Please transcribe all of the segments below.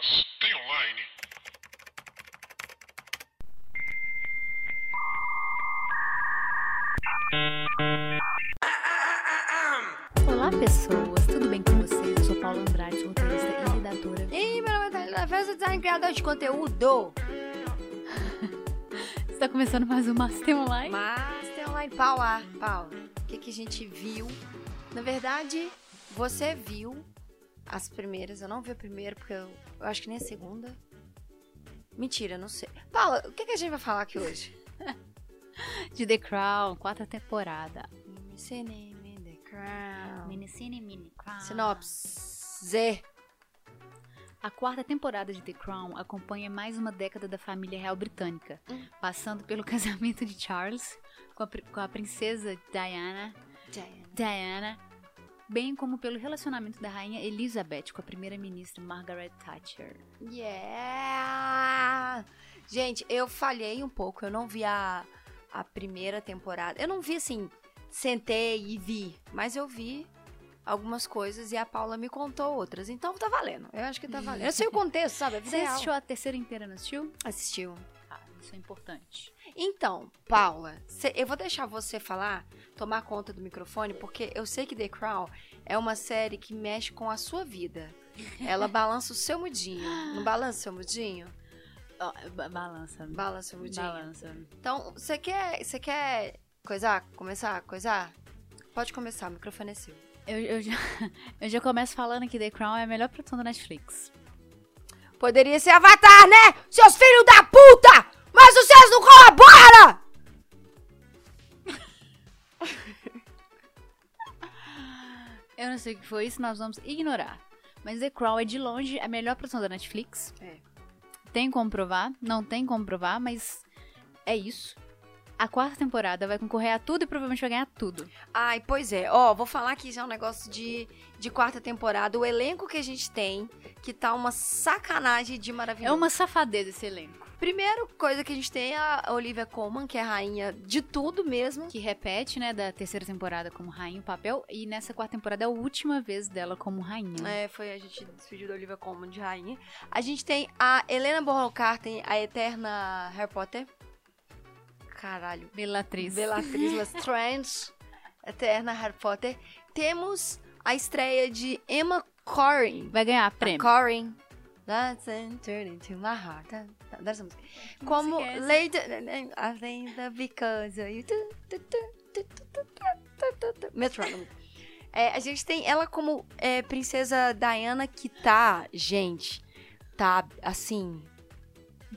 Mas tem online? Olá, pessoas, tudo bem com vocês? Eu sou Paula Andrade, roteirista e redatora. E meu nome é Thalita Festa, design criador de conteúdo. Está começando mais um Master Online. Mas tem online. Paula, Paula, o que, que a gente viu? Na verdade, você viu as primeiras. Eu não vi a primeira, porque eu, eu acho que nem a segunda. Mentira, não sei. Paula, o que, que a gente vai falar aqui hoje? De The Crown, quarta temporada. Cinema, The Crown. Minicine Mini Crown. Sinopse. Z. A quarta temporada de The Crown acompanha mais uma década da família real britânica, Hum. passando pelo casamento de Charles com a, com a princesa Diana, Diana, bem como pelo relacionamento da rainha Elizabeth com a primeira-ministra Margaret Thatcher. Yeah! Gente, eu falhei um pouco. Eu não vi a, a primeira temporada. Eu não vi assim, sentei e vi. Mas eu vi algumas coisas e a Paula me contou outras. Então tá valendo. Eu acho que tá valendo. Eu sei o contexto, sabe? Vida Você real. assistiu a terceira inteira, não assistiu? Assistiu. Ah, isso é importante. Então, Paula, cê- eu vou deixar você falar, tomar conta do microfone, porque eu sei que The Crown é uma série que mexe com a sua vida. Ela balança o seu mudinho. Não balança o seu mudinho? Balança. Balança o mudinho. Balança. Então, você quer, você quer coisar, começar, coisar? Pode começar, o microfone é seu. Eu, eu já, eu já começo falando que The Crown é a melhor produção da Netflix. Poderia ser Avatar, né? Seus filhos da puta! Mas vocês não colaboram! Eu não sei o que foi isso, nós vamos ignorar. Mas The Crown é de longe a melhor produção da Netflix. É. Tem como provar, não tem como provar, mas é isso. A quarta temporada vai concorrer a tudo e provavelmente vai ganhar tudo. Ai, pois é. Ó, vou falar aqui já um negócio de, de quarta temporada. O elenco que a gente tem, que tá uma sacanagem de É maravilhoso. uma safadeza esse elenco. Primeiro coisa que a gente tem é a Olivia Colman, que é a rainha de tudo mesmo. Que repete, né, da terceira temporada como rainha o papel. E nessa quarta temporada é a última vez dela como rainha. É, foi a gente despediu da Olivia Colman de rainha. A gente tem a Helena Bonham Carter, a eterna Harry Potter caralho. Belatriz. Belatriz Lestrange, Eterna Harry Potter. Temos a estreia de Emma Corrin. Vai ganhar prêmio. Tá, tá, a música. Como é Lady. A venda because you. Metronome. É, a gente tem ela como é, princesa Diana que tá, gente, tá assim,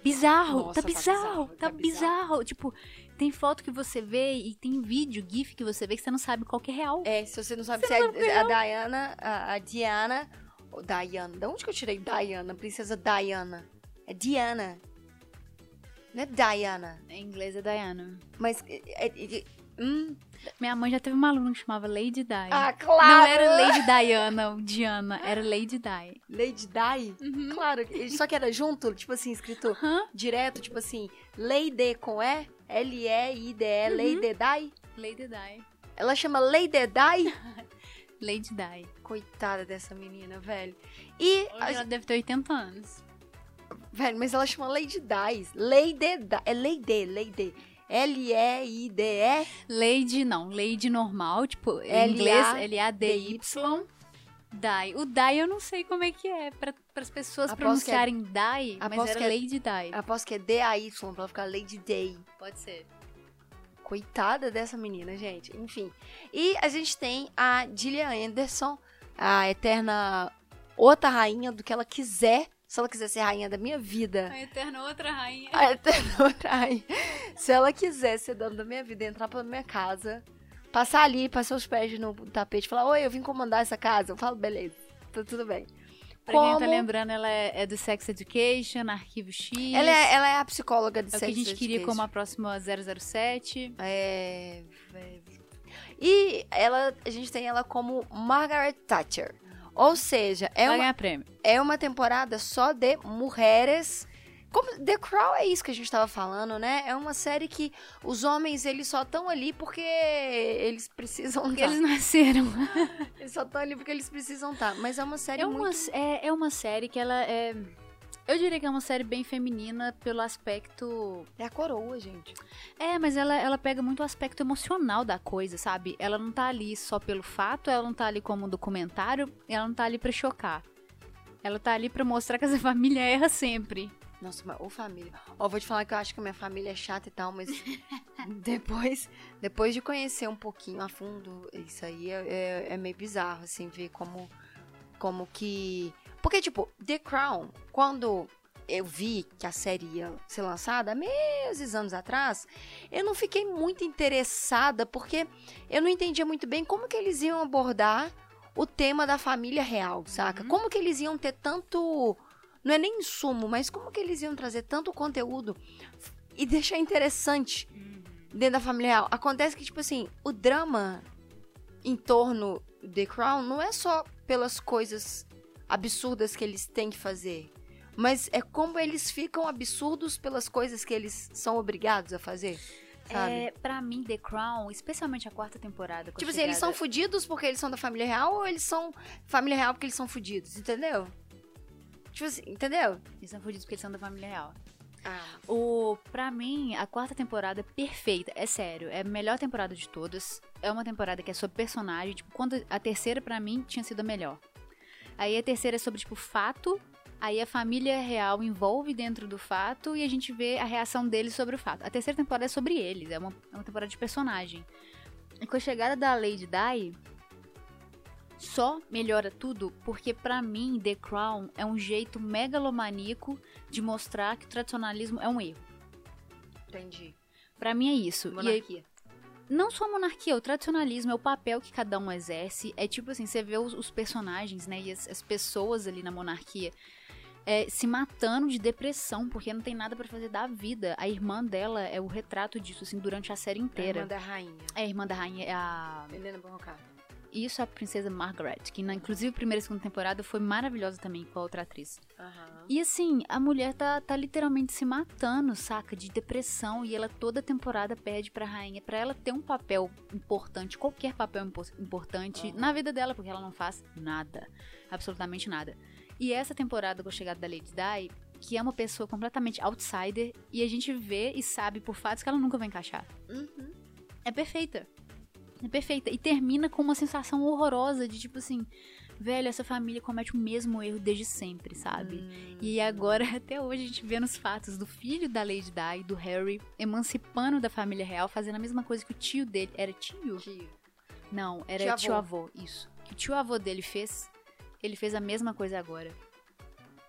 Bizarro, Nossa, tá tá bizarro, bizarro, tá tá bizarro. Tipo, tem foto que você vê e tem vídeo, GIF que você vê que você não sabe qual que é real. É, se você não sabe se é a Diana, a, a Diana, ou Diana, da onde que eu tirei Diana? Princesa Diana. É Diana. Não é Diana, Em inglês é Diana. mas é, é- é- hum, Minha mãe já teve uma aluna que chamava Lady Di. ah, claro. Não era Lady Diana ou Diana, era Lady Di. Lady Di? Claro, só que era junto, tipo assim, escrito Aham. direto, tipo assim, Lady com E, L-E-I-D-E, Lady Di. Lady Di. Ela chama Lady Di? Lady Di. Coitada dessa menina, velho. E, a ela deve ter 80 anos. Velho, mas ela chama Lady Dice. Lady Di. É Lady, Lady. L-E-I-D-E. Lady, não. Lady normal, tipo, em inglês, L-A-D-Y. Di. O Di eu não sei como é que é para as pessoas Aposto pronunciarem Di, mas aposto era que é- Lady Di. Aposto que é D-A-Y pra ficar Lady Day. Pode ser. Coitada dessa menina, gente. Enfim. E a gente tem a Gillian Anderson, a eterna outra rainha do que ela quiser. Se ela quiser ser rainha da minha vida. A eterna outra rainha. A eterna outra rainha. Se ela quiser ser dona da minha vida, entrar pela minha casa, passar ali, passar os pés no tapete, falar: Oi, eu vim comandar essa casa. Eu falo: Beleza, tá tudo bem. Pra quem tá Como- lembrando, ela é, é do Sex Education, Arquivo X. Ela é, ela é a psicóloga de é o que a Sex gente queria Education. como a próxima 007. É, é. E ela, a gente tem ela como Margaret Thatcher. Ou seja, é Vai uma, prêmio. é uma temporada só de mulheres. Como The Crown é isso que a gente tava falando, né? É uma série que os homens, eles só estão ali porque eles precisam estar. eles nasceram. Eles só estão ali porque eles precisam estar. Mas é uma série É uma, muito... é, é uma série que ela é. Eu diria que é uma série bem feminina pelo aspecto. É a coroa, gente. É, mas ela, ela pega muito o aspecto emocional da coisa, sabe? Ela não tá ali só pelo fato, ela não tá ali como um documentário, ela não tá ali pra chocar. Ela tá ali pra mostrar que essa família erra sempre. Nossa, mas ô família. Ó, vou te falar que eu acho que a minha família é chata e tal, mas depois, depois de conhecer um pouquinho a fundo, isso aí é, é, é meio bizarro, assim, ver como, como que. Porque, tipo, The Crown, quando eu vi que a série ia ser lançada meses anos atrás, eu não fiquei muito interessada porque eu não entendia muito bem como que eles iam abordar o tema da família real, saca? Uhum. Como que eles iam ter tanto não é nem insumo, mas como que eles iam trazer tanto conteúdo e deixar interessante dentro da família real? Acontece que, tipo assim, o drama em torno de The Crown não é só pelas coisas absurdas que eles têm que fazer, mas é como eles ficam absurdos pelas coisas que eles são obrigados a fazer. Sabe? É, pra mim, The Crown, especialmente a quarta temporada. Tipo assim, eles são fudidos porque eles são da família real ou eles são família real porque eles são fudidos, entendeu? Tipo assim, entendeu? Eles são fudidos porque eles são da família real. Ah. O, pra mim, a quarta temporada é perfeita. É sério, é a melhor temporada de todas. É uma temporada que é sobre personagem. Tipo, quando a terceira, pra mim, tinha sido a melhor. Aí a terceira é sobre, tipo, fato. Aí a família real envolve dentro do fato e a gente vê a reação deles sobre o fato. A terceira temporada é sobre eles, é uma, é uma temporada de personagem. E com a chegada da Lady Di, só melhora tudo porque para mim The Crown é um jeito megalomaníaco de mostrar que o tradicionalismo é um erro. Entendi. Para mim é isso. Monarquia. Não só a monarquia, o tradicionalismo é o papel que cada um exerce. É tipo assim, você vê os, os personagens, né, e as, as, pessoas ali na monarquia é, se matando de depressão porque não tem nada para fazer da vida. A irmã dela é o retrato disso, assim, durante a série inteira. É a irmã da rainha. É, a irmã da rainha é a... Helena Bonham Carter isso a princesa Margaret, que na, inclusive a primeira e segunda temporada foi maravilhosa também com a outra atriz. Uhum. E assim, a mulher tá, tá literalmente se matando, saca? De depressão, e ela toda temporada pede pra rainha pra ela ter um papel importante, qualquer papel impo importante uhum. na vida dela, porque ela não faz nada. Absolutamente nada. E essa temporada com a chegada da Lady Di, que é uma pessoa completamente outsider, e a gente vê e sabe por fatos que ela nunca vai encaixar. Uhum. É perfeita. É perfeita. E termina com uma sensação horrorosa de tipo assim. Velho, essa família comete o mesmo erro desde sempre, sabe? Hum. E agora, até hoje, a gente vê nos fatos do filho da Lady Di, do Harry, emancipando da família real, fazendo a mesma coisa que o tio dele. Era tio? Tio. Não, era tio-avô. Tio isso. Que o tio-avô dele fez, ele fez a mesma coisa agora.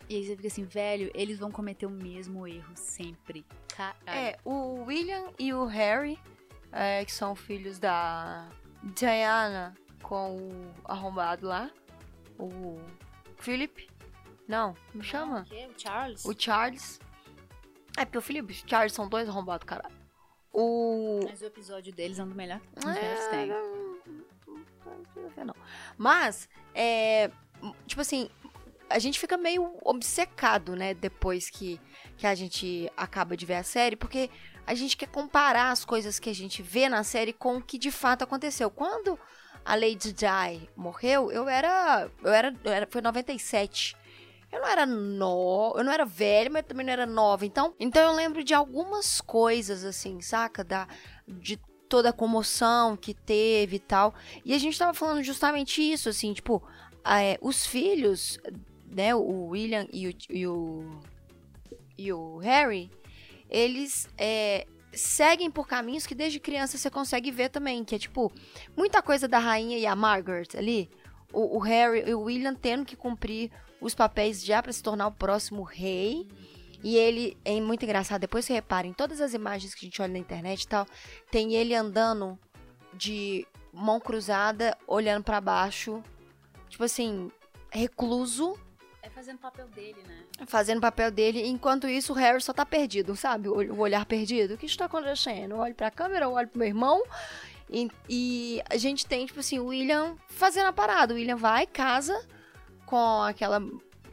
E aí você fica assim, velho, eles vão cometer o mesmo erro sempre. Caralho. É, o William e o Harry é, que são filhos da Diana com o arrombado lá, o Philip. Não, me chama? O, quê? o Charles. O Charles. É, porque o Philip e o Charles são dois arrombados, caralho. O... Mas o episódio deles é um do melhor que é. Não, não. Mas, é, tipo assim, a gente fica meio obcecado, né, depois que, que a gente acaba de ver a série, porque a gente quer comparar as coisas que a gente vê na série com o que de fato aconteceu. Quando a Lady Di morreu, eu era. Eu era. Eu era foi 97. Eu não era no, eu não era velha, mas também não era nova. Então, então eu lembro de algumas coisas assim, saca? Da de toda a comoção que teve e tal. E a gente tava falando justamente isso, assim, tipo, é, os filhos, né, o William e o, e o, e o Harry, eles é, seguem por caminhos que desde criança você consegue ver também, que é tipo, muita coisa da rainha e a Margaret ali, o, o Harry e o William tendo que cumprir os papéis já para se tornar o próximo rei. E ele é muito engraçado. Depois você repara em todas as imagens que a gente olha na internet e tal, tem ele andando de mão cruzada, olhando para baixo, tipo assim, recluso, fazendo papel dele, né? Fazendo papel dele. Enquanto isso, o Harry só tá perdido, sabe? O olhar perdido. O que está acontecendo? Eu olho pra câmera, eu olho pro meu irmão. E, e, a gente tem, tipo assim, o William fazendo a parada. O William vai, casa com aquela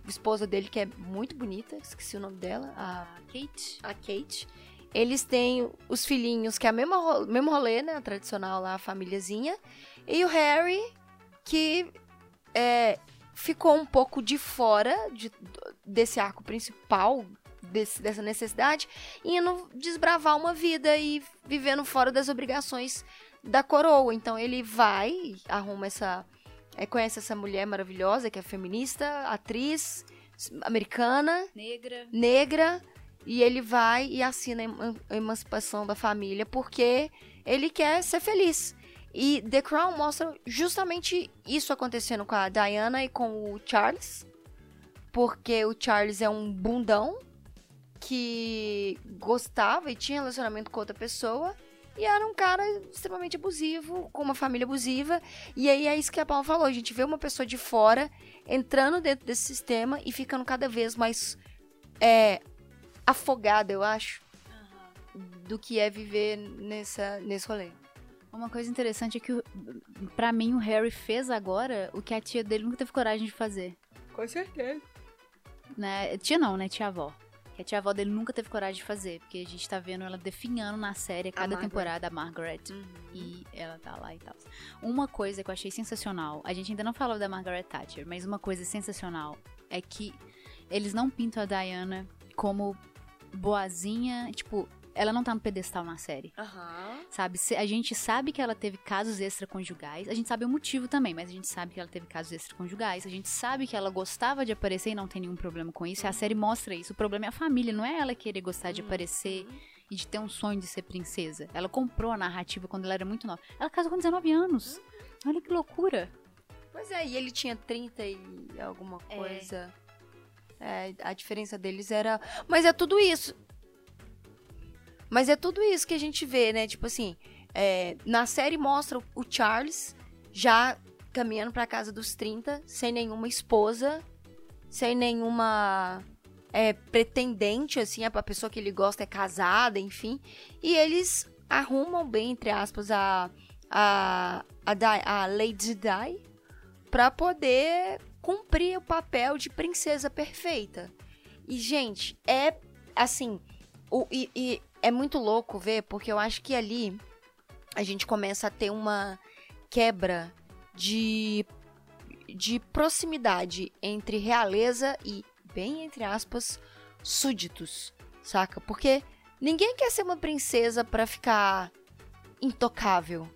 esposa dele que é muito bonita, esqueci o nome dela, a Kate. A Kate. Eles têm os filhinhos, que é o mesmo, mesmo rolê, né? Tradicional lá, a famíliazinha. E o Harry, que é, ficou um pouco de fora de, desse arco principal, desse, dessa necessidade, indo desbravar uma vida e vivendo fora das obrigações da coroa. Então ele vai, arruma essa. É, conhece essa mulher maravilhosa que é feminista, atriz americana, Negra. negra, e ele vai e assina a eman- a emancipação da família porque ele quer ser feliz. E The Crown mostra justamente isso acontecendo com a Diana e com o Charles. Porque o Charles é um bundão que gostava e tinha relacionamento com outra pessoa. E era um cara extremamente abusivo, com uma família abusiva. E aí é isso que a Paula falou: a gente vê uma pessoa de fora entrando dentro desse sistema e ficando cada vez mais é, afogada, eu acho, do que é viver nessa, nesse rolê. Uma coisa interessante é que, pra mim, o Harry fez agora o que a tia dele nunca teve coragem de fazer. Com certeza. Né? Tia não, né? Tia avó. Que a tia avó dele nunca teve coragem de fazer. Porque a gente tá vendo ela definhando na série a cada Margaret. temporada a Margaret. E ela tá lá e tal. Uma coisa que eu achei sensacional, a gente ainda não falou da Margaret Thatcher, mas uma coisa sensacional é que eles não pintam a Diana como boazinha, tipo, ela não tá no pedestal na série. Aham. Sabe, a gente sabe que ela teve casos extraconjugais, a gente sabe o motivo também, mas a gente sabe que ela teve casos extraconjugais, a gente sabe que ela gostava de aparecer e não tem nenhum problema com isso, e a série mostra isso. O problema é a família, não é ela querer gostar de aparecer e de ter um sonho de ser princesa. Ela comprou a narrativa quando ela era muito nova. Ela casou com 19 anos. Olha que loucura. Pois é, e ele tinha 30 e alguma É. coisa. É, a diferença deles era. Mas é tudo isso. Mas é tudo isso que a gente vê, né? Tipo assim, é, na série mostra o- Charles já caminhando pra casa dos 30, sem nenhuma esposa, sem nenhuma é, pretendente, assim, a a pessoa que ele gosta é casada, enfim. E eles arrumam bem, entre aspas, a, a, a, Di- a Lady Di pra poder cumprir o papel de princesa perfeita. E, gente, é assim. O, e, e é muito louco ver, porque eu acho que ali a gente começa a ter uma quebra de, de proximidade entre realeza e, bem entre aspas, súditos, saca? Porque ninguém quer ser uma princesa pra ficar intocável.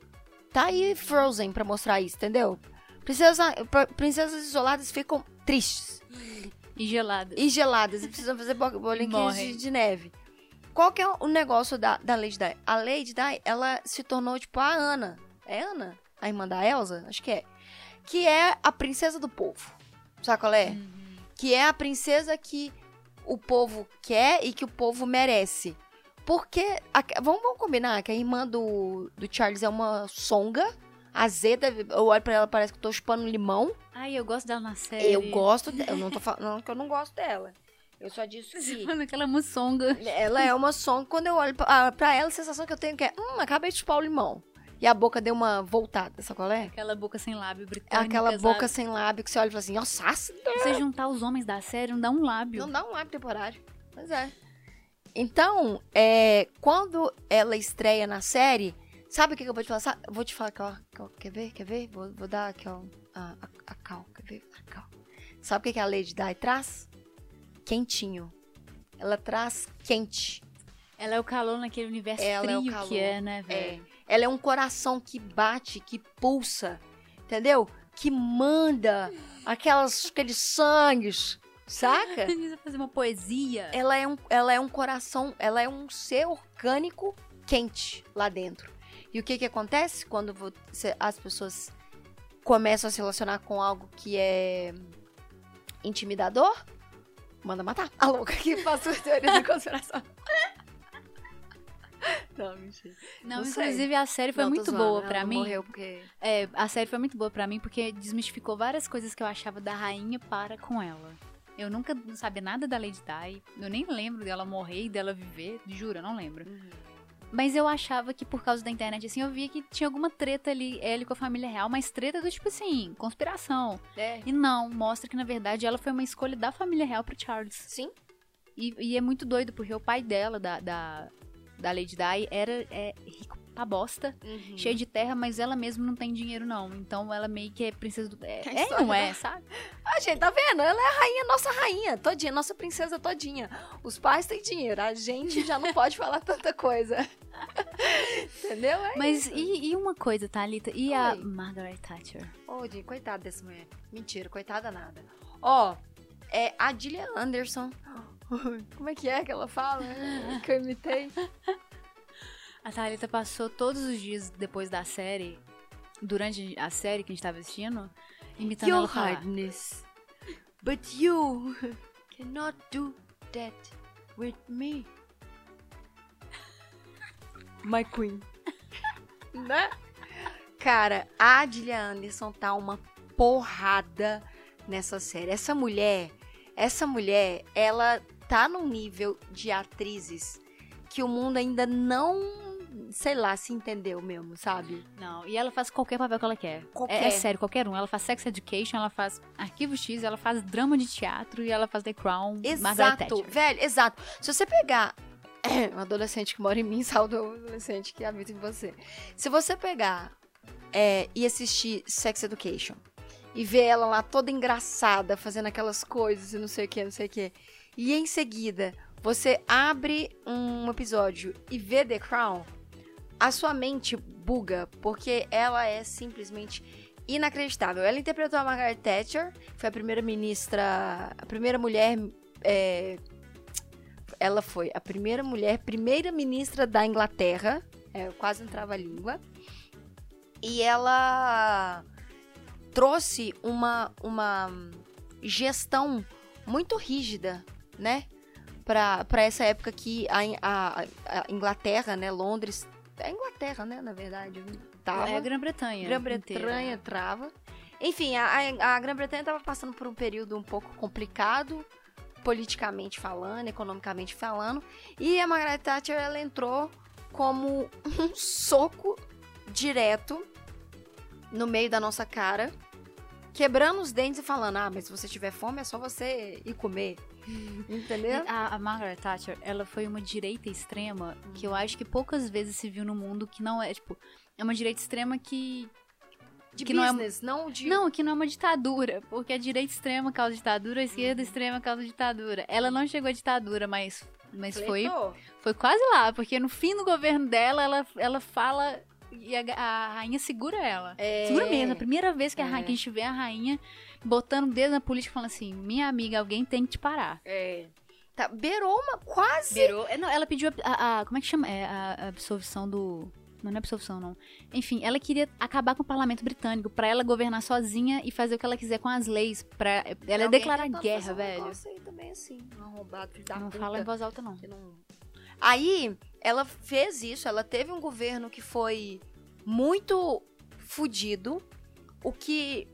Tá aí Frozen pra mostrar isso, entendeu? Princesa, pr- princesas isoladas ficam tristes E gelada. e geladas e precisam fazer bo- bolinhas de, de neve. Qual que é o negócio da, da Lady Di? A Lady Di, ela se tornou tipo a Ana. É Ana? A irmã da Elsa? Acho que é. Que é a princesa do povo. Sabe qual é? Que é a princesa que o povo quer e que o povo merece. Porque, a- vamos, vamos combinar que a irmã do, do Charles é uma songa, azeda, eu olho pra ela, parece que eu tô chupando limão. Ai, eu gosto dela na série. Eu gosto dela, eu não tô falando que eu não gosto dela. Eu só disse que Mano, aquela muçonga. ela é uma songa, quando eu olho pra, ah, pra ela, a sensação que eu tenho que é, hum, acabei de chupar o limão. E a boca deu uma voltada, sabe qual é? Aquela boca sem lábio, É britânica. aquela boca sem lábio que você olha e fala assim, nossa, você juntar os homens da série, não dá um lábio. Não dá um lábio temporário. Pois é. Então, é, quando ela estreia na série, sabe o que, que eu vou te falar? Sabe- vou te falar aqui, ó, ó, Quer ver? Quer ver? Vou, vou dar aqui, ó. A, a, a cal. Quer ver? A cal. Sabe o que, que a Lady Di traz? Quentinho. Ela traz quente. Ela é o calor naquele universo Ela é o frio calor. que é, né, velho? Ela é um coração que bate, que pulsa, entendeu? Que manda aquelas, aqueles sangues, saca? Precisa fazer uma poesia. ela é um, ela é um coração, ela é um ser orgânico quente lá dentro. E o que que acontece quando você- as pessoas começam a se relacionar com algo que é intimidador? Manda matar. A louca que faz sua teoria da conspiração. Não, mentira. Não, não sei. inclusive a série foi Não, muito zoando, boa não mim. Morreu porque É, a série foi muito boa pra mim porque desmistificou várias coisas que eu achava da rainha para com ela. Eu nunca sabia nada da Lady Di, eu nem lembro dela morrer e dela viver, juro, eu não lembro. Mas eu achava que por causa da internet, assim, eu via que tinha alguma treta ali, ela com a família real, mas treta do tipo assim, conspiração. É. E não, mostra que na verdade ela foi uma escolha da família real pro Charles. Sim. E, e é muito doido, porque o pai dela, da, da, da Lady Di, era é, pra bosta, Uhum. cheia de terra, mas ela mesma não tem dinheiro, não. Então ela meio que é princesa do. É, a é história não é, da- sabe? Ah, gente, tá vendo? Ela é a rainha, nossa rainha, todinha, nossa princesa todinha. Os pais têm dinheiro, a gente já não pode falar tanta coisa. Entendeu? É Mas e, e uma coisa, Thalita? E a Oi. Margaret Thatcher? Ô, Di, coitada dessa mulher. Mentira, coitada nada. Ó, é a Gillian Anderson. Como é que é que ela fala? que eu imitei. A Thalita passou todos os dias depois da série, durante a série que a gente tava assistindo, imitando Your ela falar. hardness. But you cannot do that with me. My queen. né? Cara, a Gillian Anderson tá uma porrada nessa série. Essa mulher, essa mulher, ela tá num nível de atrizes que o mundo ainda não, sei lá, se entendeu mesmo, sabe? Não, e ela faz qualquer papel que ela quer. Qualquer. É, é sério, qualquer um. Ela faz Sex Education, ela faz Arquivo X, ela faz drama de teatro e ela faz The Crown, Exato, velho, exato. Se você pegar um adolescente que mora em mim, salve o adolescente que habita em você. Se você pegar é, e assistir Sex Education e ver ela lá toda engraçada, fazendo aquelas coisas e não sei o que, não sei o que, e em seguida você abre um episódio e vê The Crown, a sua mente buga, porque ela é simplesmente inacreditável. Ela interpretou a Margaret Thatcher, foi a primeira ministra, a primeira mulher é, ela foi a primeira mulher, primeira ministra da Inglaterra. É, quase não trava a língua. E ela trouxe uma, uma gestão muito rígida, né? Para essa época que a, a, a Inglaterra, né? Londres. É a Inglaterra, né? Na verdade. Tava. É a Grã-Bretanha. Grã-Bretanha trava. Enfim, a, a- a Grã-Bretanha estava passando por um período um pouco complicado, politicamente falando, economicamente falando, e a Margaret Thatcher ela entrou como um soco direto no meio da nossa cara, quebrando os dentes e falando: ah, mas se você tiver fome é só você ir comer. Entendeu? A, a Margaret Thatcher, ela foi uma direita extrema que eu acho que poucas vezes se viu no mundo que não é, tipo, é uma direita extrema que De que não é- business, não, de. Não, que não é uma ditadura, porque a direita extrema causa ditadura, a esquerda extrema causa ditadura. Ela não chegou à ditadura, mas, mas foi, foi quase lá, porque no fim do governo dela, ela, ela fala e a, a rainha segura ela. É. Segura mesmo, a primeira vez que a, É. que a gente vê a rainha botando o dedo na política falando assim, minha amiga, alguém tem que te parar. É. Tá, beirou uma quase. Beirou. é, Não, ela pediu a, a- Como é que chama? É a, a absolvição do. Não, não é absolvição, não. Enfim, ela queria acabar com o parlamento britânico pra ela governar sozinha e fazer o que ela quiser com as leis. Pra, ela ia alguém declarar guerra, um velho. negócio aí também assim, um arrombado, da Não puta, fala em voz alta, não. não- Aí, ela fez isso, ela teve um governo que foi muito fudido, o que,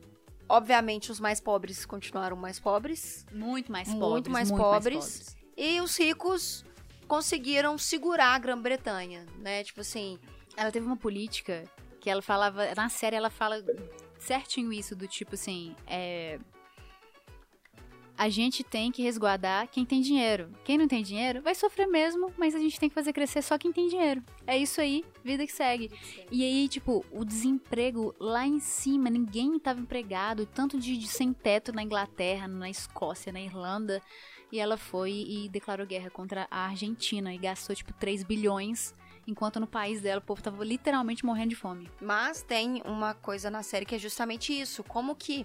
obviamente, os mais pobres continuaram mais pobres, Muito mais Muito pobres. mais muito pobres. pobres. e os ricos conseguiram segurar a Grã-Bretanha, né? Tipo assim, Ela teve uma política que ela falava. Na série, ela fala certinho isso, do tipo assim. É. A gente tem que resguardar quem tem dinheiro. Quem não tem dinheiro vai sofrer mesmo, mas a gente tem que fazer crescer só quem tem dinheiro. É isso aí, vida que segue. E aí, tipo, o desemprego lá em cima, ninguém tava empregado, tanto de, de sem teto na Inglaterra, na Escócia, na Irlanda. E ela foi e declarou guerra contra a Argentina e gastou, tipo, 3 bilhões, enquanto no país dela o povo tava literalmente morrendo de fome. Mas tem uma coisa na série que é justamente isso. Como que.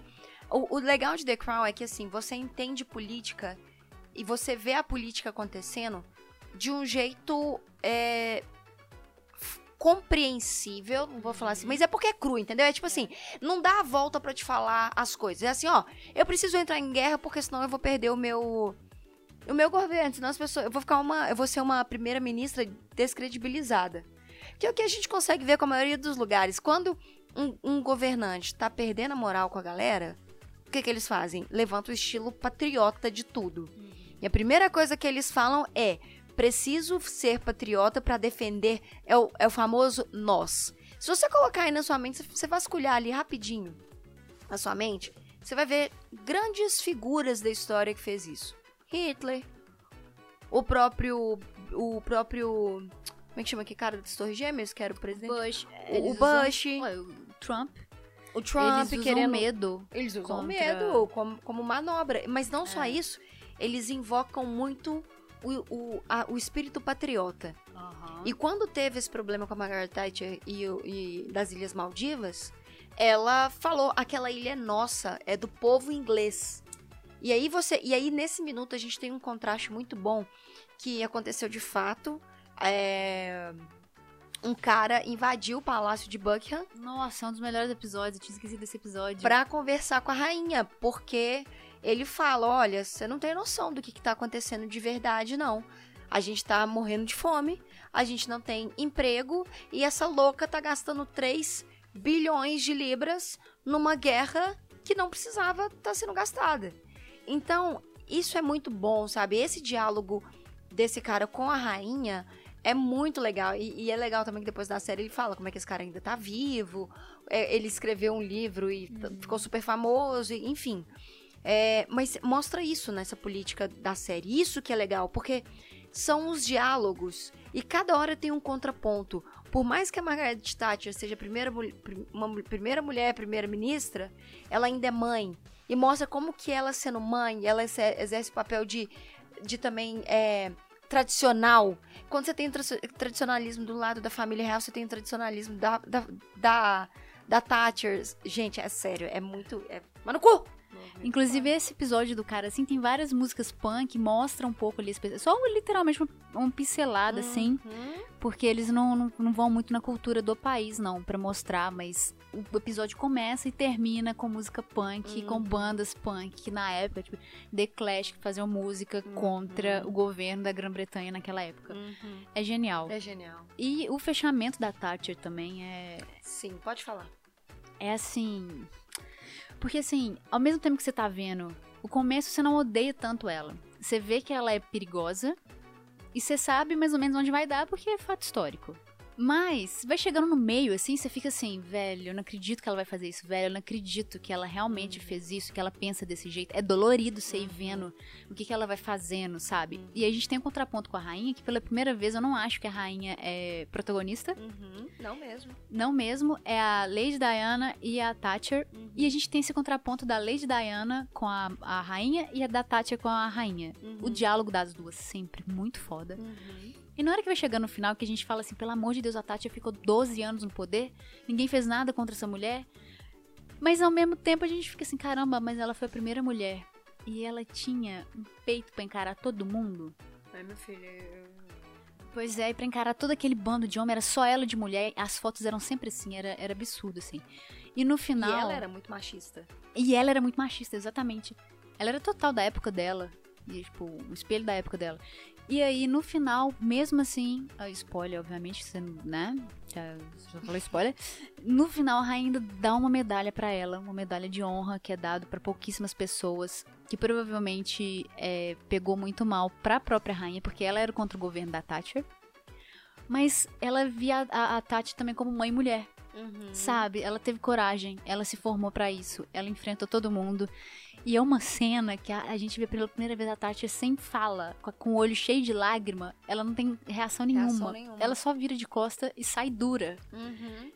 O, o legal de The Crown é que, assim, você entende política e você vê a política acontecendo de um jeito. é, compreensível, não vou falar assim, mas é porque é cru, entendeu? É tipo assim, não dá a volta pra te falar as coisas. É assim, ó, eu preciso entrar em guerra porque senão eu vou perder o meu o meu governo, senão as pessoas, eu vou ficar uma, eu vou ser uma primeira ministra descredibilizada. Que é o que a gente consegue ver com a maioria dos lugares. Quando um, um governante tá perdendo a moral com a galera, o que que eles fazem? Levantam o estilo patriota de tudo. E a primeira coisa que eles falam é: preciso ser patriota pra defender. É o, é o famoso nós. Se você colocar aí na sua mente, você vasculhar ali rapidinho na sua mente, você vai ver grandes figuras da história que fez isso. Hitler, o próprio. O próprio. Como é que chama aquele cara das Torres Gêmeas, que era o presidente? Bush. O eles Bush. usam- o Trump. O Trump eles usam querendo medo. Eles usam contra- medo como, como manobra. Mas não só É. isso, eles invocam muito o, o, a- o espírito patriota. E quando teve esse problema com a Margaret Thatcher e, e das Ilhas Maldivas, ela falou: aquela ilha é nossa, é do povo inglês. E aí você, e aí nesse minuto a gente tem um contraste muito bom que aconteceu de fato. É, um cara invadiu o palácio de Buckingham Nossa, é um dos melhores episódios. Eu tinha esquecido desse episódio. pra conversar com a rainha, porque ele fala: olha, você não tem noção do que, que tá acontecendo de verdade, não. A gente tá morrendo de fome, a gente não tem emprego e essa louca tá gastando 3 bilhões de libras numa guerra que não precisava estar tá sendo gastada. Então, isso é muito bom, sabe? Esse diálogo desse cara com a rainha é muito legal. E, e é legal também que depois da série ele fala como é que esse cara ainda tá vivo. É, ele escreveu um livro e t- ficou super famoso, e- enfim. É, mas mostra isso nessa política da série. Isso que é legal, porque são os diálogos e cada hora tem um contraponto. Por mais que a Margaret Thatcher seja a primeira, uma primeira mulher, primeira-ministra, ela ainda é mãe. E mostra como que ela sendo mãe, ela exer- exerce o papel de, de também é, tradicional. Quando você tem tra- tradicionalismo do lado da família real, você tem o tradicionalismo da, da, da, da Thatcher. Gente, é sério, é muito... É... Mas no cu! Inclusive, esse episódio do cara, assim, tem várias músicas punk, mostra um pouco ali, as pessoas- só literalmente uma, uma pincelada, assim, Uhum. porque eles não, não, não vão muito na cultura do país, não, pra mostrar, mas o episódio começa e termina com música punk, Uhum. com bandas punk, que na época, tipo, The Clash, que faziam música Uhum. contra o governo da Grã-Bretanha naquela época. Uhum. É genial. É genial. E o fechamento da Thatcher também é, Sim, pode falar. é assim. Porque assim, ao mesmo tempo que você tá vendo, o começo você não odeia tanto ela. Você vê que ela é perigosa e você sabe mais ou menos onde vai dar porque é fato histórico. Mas vai chegando no meio, assim, você fica assim, velho, eu não acredito que ela vai fazer isso, velho, eu não acredito que ela realmente fez isso, que ela pensa desse jeito. É dolorido você ir vendo o que, que ela vai fazendo, sabe? E a gente tem um contraponto com a rainha, que pela primeira vez eu não acho que a rainha é protagonista. Uhum. Não mesmo. Não mesmo, é a Lady Diana e a Thatcher. Uhum. E a gente tem esse contraponto da Lady Diana com a, a rainha e a da Thatcher com a rainha. Uhum. O diálogo das duas sempre muito foda. Uhum. E na hora que vai chegando no final, que a gente fala assim, pelo amor de Deus, a Thatcher ficou 12 anos no poder, ninguém fez nada contra essa mulher. Mas ao mesmo tempo a gente fica assim, caramba, mas ela foi a primeira mulher. E ela tinha um peito pra encarar todo mundo. Ai, meu filho. eu- Pois é, e pra encarar todo aquele bando de homem, era só ela de mulher, as fotos eram sempre assim, era, era absurdo, assim. E no E final. ela era muito machista. E ela era muito machista, exatamente. Ela era total da época dela. E, tipo, o espelho da época dela. E aí, no final, mesmo assim, a spoiler, obviamente, você, né? Já, já falou spoiler. No final, a rainha dá uma medalha pra ela, uma medalha de honra que é dado pra pouquíssimas pessoas, que provavelmente é, pegou muito mal pra própria rainha, porque ela era contra o governo da Thatcher. Mas ela via a, a Tati também como mãe e mulher. Uhum. Sabe? Ela teve coragem, ela se formou pra isso, ela enfrenta todo mundo. E é uma cena que a, a gente vê pela primeira vez a Tati sem fala, com, com o olho cheio de lágrima, ela não tem reação nenhuma. Reação nenhuma. Ela só vira de costa e sai dura. Uhum.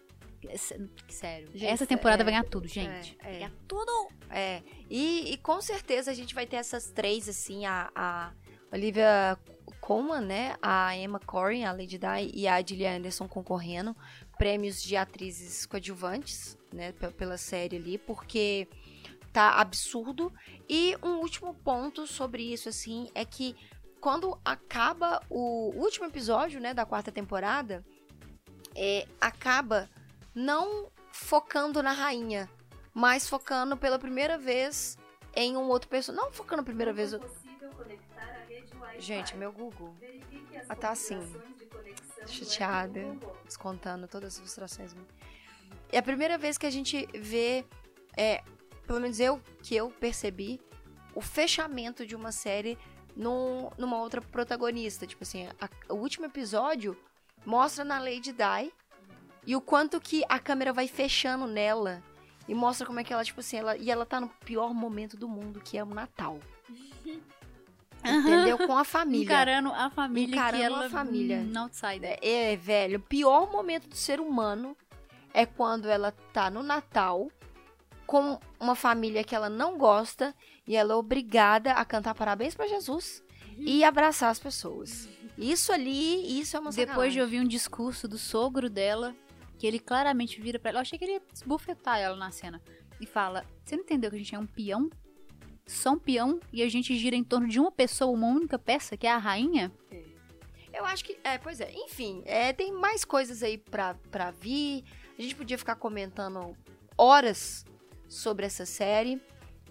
É sé- Sério. Gente, Essa temporada é- vai ganhar tudo, gente. é, Vai é. ganhar tudo! É. E, e com certeza a gente vai ter essas três, assim, a, a Olivia Colman, né? A Emma Corrin, a Lady Di e a Gillian Anderson concorrendo. Prêmios de atrizes coadjuvantes, né? pe- Pela série ali, porque tá absurdo. E um último ponto sobre isso, assim, é que quando acaba o último episódio, né, da quarta temporada, é, acaba não focando na rainha, mas focando pela primeira vez em um outro personagem. Não focando a primeira vez. Gente, meu Google. Ah, tá assim. Chateada. Descontando todas as frustrações. É a primeira vez que a gente vê, é, pelo menos eu, que eu percebi, o fechamento de uma série num- numa outra protagonista. Tipo assim, a- o último episódio mostra na Lady Di e o quanto que a câmera vai fechando nela. E mostra como é que ela, tipo assim, ela, e ela tá no pior momento do mundo, que é o Natal. Aprendeu com a família. Encarando a família Encarando que a ela família. hum, outsider. É, velho, o pior momento do ser humano é quando ela tá no Natal com uma família que ela não gosta e ela é obrigada a cantar parabéns pra Jesus e abraçar as pessoas. Isso ali, isso é uma Depois sacanagem. de ouvir um discurso do sogro dela, que ele claramente vira pra ela. Eu achei que ele ia esbufetar ela na cena. E fala: Você não entendeu que a gente é um peão? Só um peão e a gente gira em torno de uma pessoa, uma única peça, que é a rainha? Eu acho que, é, pois é. Enfim, é, tem mais coisas aí pra, pra vir. A gente podia ficar comentando horas sobre essa série.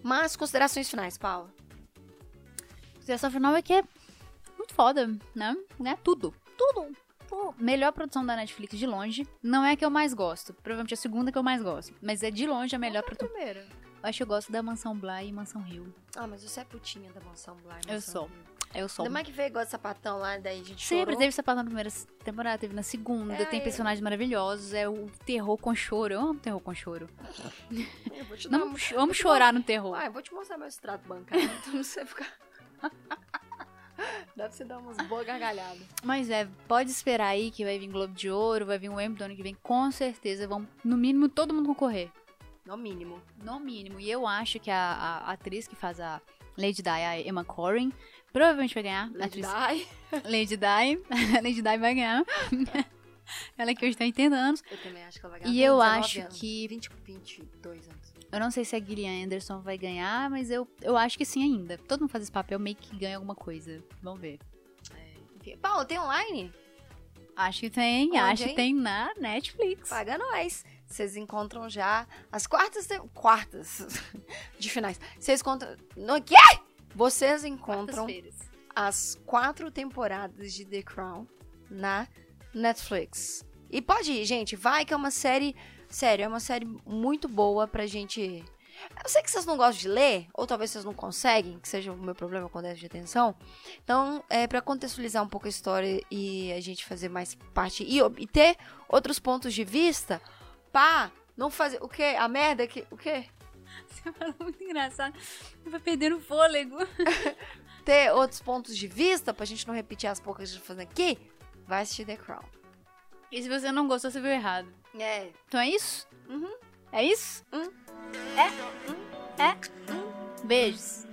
Mas, considerações finais, Paula. A consideração final é que é muito foda, né? É tudo. Tudo. Pô, melhor produção da Netflix de longe. Não é a que eu mais gosto. Provavelmente é a segunda que eu mais gosto. Mas é de longe a melhor produção. Primeiro. Eu acho que eu gosto da Mansão Bly e Mansão Rio. Ah, mas você é putinha da Mansão Bly. Eu Mansão sou. Hill. Eu sou. Ainda mais que veio igual de sapatão lá, daí a gente Sempre chorou. teve sapatão na primeira temporada, teve na segunda, É, tem é. personagens maravilhosos, é o terror com choro. Eu amo terror com choro. Eu vou te dar Não, vamos chorar no terror. Ah, eu vou te mostrar meu extrato bancário, então não sei ficar... Dá pra você dar umas boas gargalhadas. Mas é, pode esperar aí que vai vir Globo de Ouro, vai vir o Emmy do ano que vem, com certeza vão, no mínimo, todo mundo concorrer. No mínimo. No mínimo. E eu acho que a, a atriz que faz a Lady Di, a Emma Corrin, provavelmente vai ganhar. Lady atriz Di. Lady Di. Lady Di vai ganhar. Ela que hoje tem 80 anos. Eu também acho que ela vai ganhar. E eu 19 acho anos. que- 20, 22 anos. Eu não sei se a Gillian Anderson vai ganhar, mas eu, eu acho que sim ainda. Todo mundo faz esse papel, meio que ganha alguma coisa. Vamos ver. Enfim. Paulo, tem online? Acho que tem, Onde, acho que tem na Netflix. Paga nós. Vocês encontram já as quartas... te- Quartas de finais. Vocês encontram... No quê? Vocês encontram as quatro temporadas de The Crown na Netflix. E pode ir, gente. Vai que é uma série... Sério, é uma série muito boa pra gente... Eu sei que vocês não gostam de ler, ou talvez vocês não conseguem, que seja o meu problema com déficit de atenção. Então, é para contextualizar um pouco a história e a gente fazer mais parte e, e ter outros pontos de vista, pá, não fazer o quê? A merda que o quê? Você falou muito engraçado. Eu vou perdendo o fôlego. Ter outros pontos de vista pra gente não repetir as poucas que a gente tá fazendo aqui. Vai assistir The Crown. E se você não gostou, você viu errado. É, Então é isso? Uhum. É isso? Hum. É? É? Beijos.